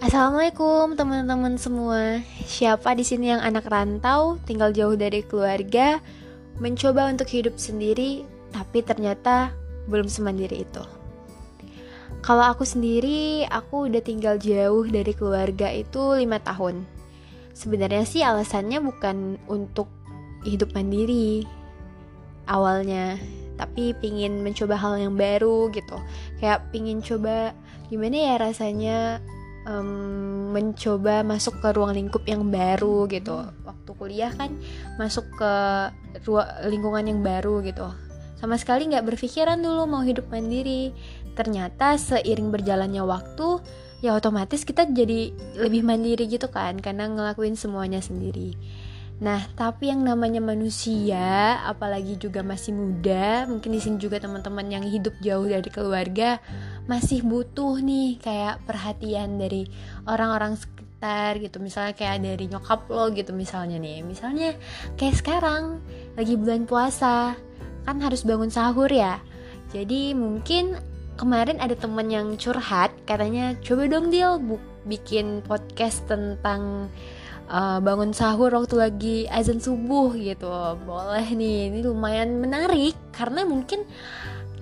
Assalamualaikum teman-teman semua. Siapa di sini yang anak rantau, tinggal jauh dari keluarga, mencoba untuk hidup sendiri, tapi ternyata belum semandiri itu. Kalau aku sendiri, aku udah tinggal jauh dari keluarga itu lima tahun. Sebenarnya sih alasannya bukan untuk hidup mandiri awalnya, tapi pingin mencoba hal yang baru gitu. Kayak pingin coba gimana ya rasanya um, mencoba masuk ke ruang lingkup yang baru gitu. Waktu kuliah kan masuk ke ruang lingkungan yang baru gitu. Sama sekali nggak berpikiran dulu mau hidup mandiri. Ternyata seiring berjalannya waktu ya otomatis kita jadi lebih mandiri gitu kan karena ngelakuin semuanya sendiri Nah, tapi yang namanya manusia, apalagi juga masih muda, mungkin di sini juga teman-teman yang hidup jauh dari keluarga masih butuh nih kayak perhatian dari orang-orang sekitar gitu. Misalnya kayak dari nyokap lo gitu misalnya nih. Misalnya kayak sekarang lagi bulan puasa, kan harus bangun sahur ya. Jadi mungkin kemarin ada temen yang curhat katanya coba dong deal bikin podcast tentang uh, bangun sahur waktu lagi azan subuh gitu. Boleh nih ini lumayan menarik karena mungkin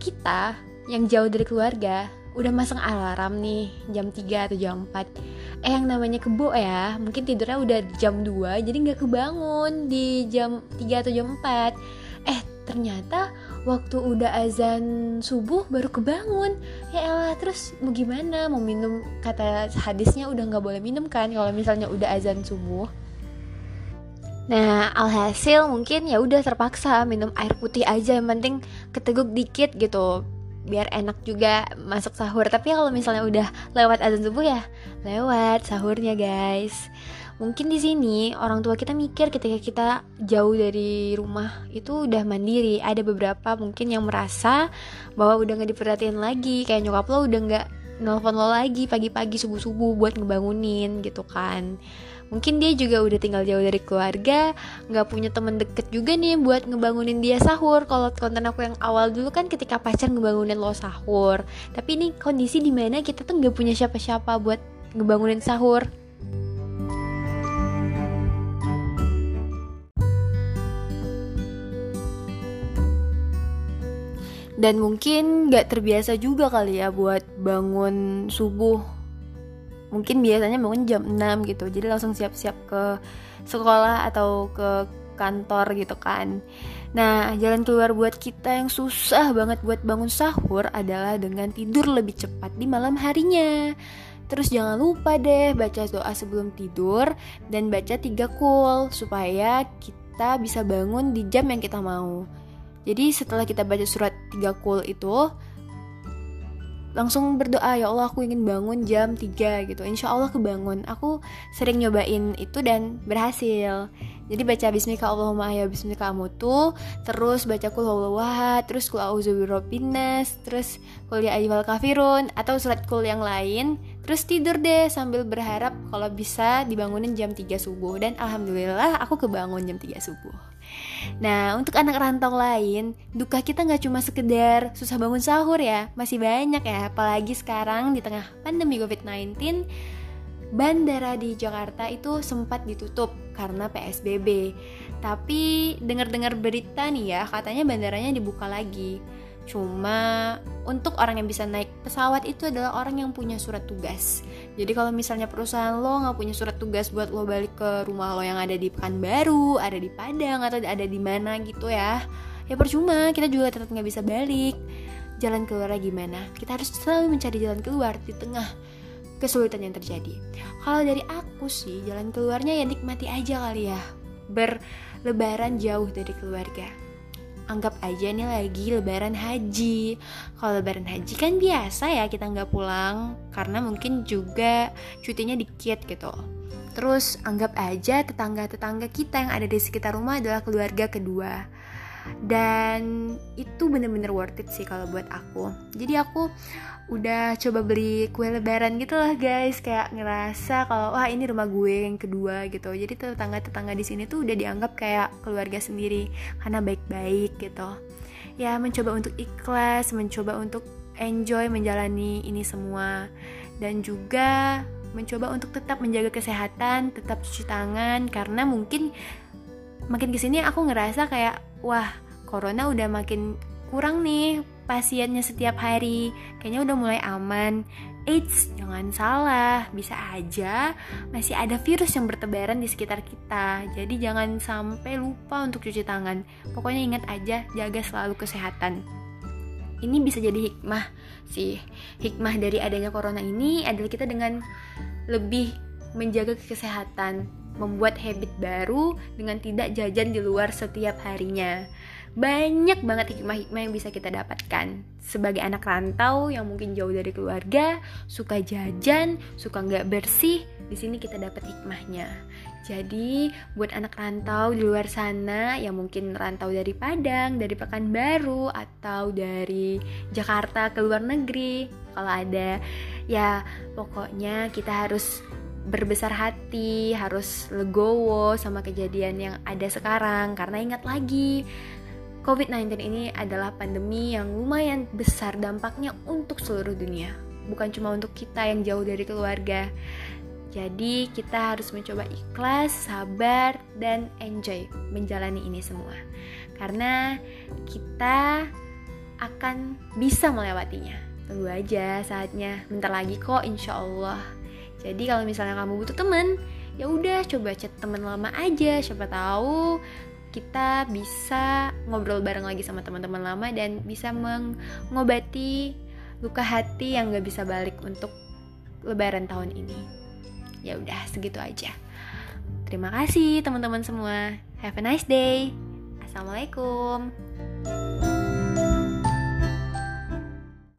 kita yang jauh dari keluarga udah masang alarm nih jam 3 atau jam 4 eh yang namanya kebo ya mungkin tidurnya udah jam 2 jadi nggak kebangun di jam 3 atau jam 4 eh ternyata waktu udah azan subuh baru kebangun. Ya elah terus mau gimana? Mau minum kata hadisnya udah nggak boleh minum kan kalau misalnya udah azan subuh. Nah, alhasil mungkin ya udah terpaksa minum air putih aja yang penting keteguk dikit gitu biar enak juga masuk sahur. Tapi kalau misalnya udah lewat azan subuh ya lewat sahurnya, guys mungkin di sini orang tua kita mikir ketika kita jauh dari rumah itu udah mandiri. Ada beberapa mungkin yang merasa bahwa udah nggak diperhatiin lagi. Kayak nyokap lo udah nggak nelfon lo lagi pagi-pagi subuh-subuh buat ngebangunin gitu kan. Mungkin dia juga udah tinggal jauh dari keluarga nggak punya temen deket juga nih buat ngebangunin dia sahur. Kalau konten aku yang awal dulu kan ketika pacar ngebangunin lo sahur. Tapi ini kondisi di mana kita tuh nggak punya siapa-siapa buat ngebangunin sahur dan mungkin gak terbiasa juga kali ya buat bangun subuh. Mungkin biasanya bangun jam 6 gitu. Jadi langsung siap-siap ke sekolah atau ke kantor gitu kan. Nah jalan keluar buat kita yang susah banget buat bangun sahur adalah dengan tidur lebih cepat di malam harinya. Terus jangan lupa deh baca doa sebelum tidur dan baca tiga kul supaya kita bisa bangun di jam yang kita mau. Jadi setelah kita baca surat tiga kul itu langsung berdoa ya Allah aku ingin bangun jam 3 gitu. Insya Allah kebangun. Aku sering nyobain itu dan berhasil. Jadi baca bismika Allahumma ya bismika amutu terus baca kul wahad terus kul auzubirobinas terus kul ya kafirun atau surat kul yang lain terus tidur deh sambil berharap kalau bisa dibangunin jam 3 subuh dan alhamdulillah aku kebangun jam 3 subuh Nah, untuk anak rantau lain, duka kita nggak cuma sekedar susah bangun sahur ya, masih banyak ya, apalagi sekarang di tengah pandemi COVID-19, bandara di Jakarta itu sempat ditutup karena PSBB. Tapi dengar-dengar berita nih ya, katanya bandaranya dibuka lagi. Cuma untuk orang yang bisa naik pesawat itu adalah orang yang punya surat tugas. Jadi kalau misalnya perusahaan lo nggak punya surat tugas buat lo balik ke rumah lo yang ada di Pekanbaru, ada di Padang atau ada di mana gitu ya, ya percuma kita juga tetap nggak bisa balik. Jalan keluarnya gimana? Kita harus selalu mencari jalan keluar di tengah kesulitan yang terjadi. Kalau dari aku sih, jalan keluarnya ya nikmati aja kali ya. Berlebaran jauh dari keluarga anggap aja nih lagi lebaran haji. Kalau lebaran haji kan biasa ya kita nggak pulang karena mungkin juga cutinya dikit gitu. Terus anggap aja tetangga-tetangga kita yang ada di sekitar rumah adalah keluarga kedua dan itu bener-bener worth it sih kalau buat aku. Jadi aku udah coba beli kue lebaran gitu lah guys. Kayak ngerasa kalau wah ini rumah gue yang kedua gitu. Jadi tetangga tetangga di sini tuh udah dianggap kayak keluarga sendiri karena baik-baik gitu. Ya mencoba untuk ikhlas mencoba untuk enjoy menjalani ini semua. Dan juga mencoba untuk tetap menjaga kesehatan, tetap cuci tangan karena mungkin makin ke sini aku ngerasa kayak wah corona udah makin kurang nih pasiennya setiap hari kayaknya udah mulai aman Eits, jangan salah, bisa aja masih ada virus yang bertebaran di sekitar kita. Jadi jangan sampai lupa untuk cuci tangan. Pokoknya ingat aja, jaga selalu kesehatan. Ini bisa jadi hikmah sih. Hikmah dari adanya corona ini adalah kita dengan lebih menjaga kesehatan, membuat habit baru dengan tidak jajan di luar setiap harinya banyak banget hikmah-hikmah yang bisa kita dapatkan sebagai anak rantau yang mungkin jauh dari keluarga, suka jajan, suka nggak bersih. Di sini kita dapat hikmahnya. Jadi buat anak rantau di luar sana yang mungkin rantau dari Padang, dari Pekanbaru atau dari Jakarta ke luar negeri, kalau ada ya pokoknya kita harus berbesar hati, harus legowo sama kejadian yang ada sekarang karena ingat lagi COVID-19 ini adalah pandemi yang lumayan besar dampaknya untuk seluruh dunia, bukan cuma untuk kita yang jauh dari keluarga. Jadi, kita harus mencoba ikhlas, sabar, dan enjoy menjalani ini semua, karena kita akan bisa melewatinya. Tunggu aja saatnya, bentar lagi kok, insya Allah. Jadi, kalau misalnya kamu butuh temen, ya udah coba chat temen lama aja, siapa tahu kita bisa ngobrol bareng lagi sama teman-teman lama dan bisa mengobati luka hati yang gak bisa balik untuk lebaran tahun ini. Ya udah segitu aja. Terima kasih teman-teman semua. Have a nice day. Assalamualaikum.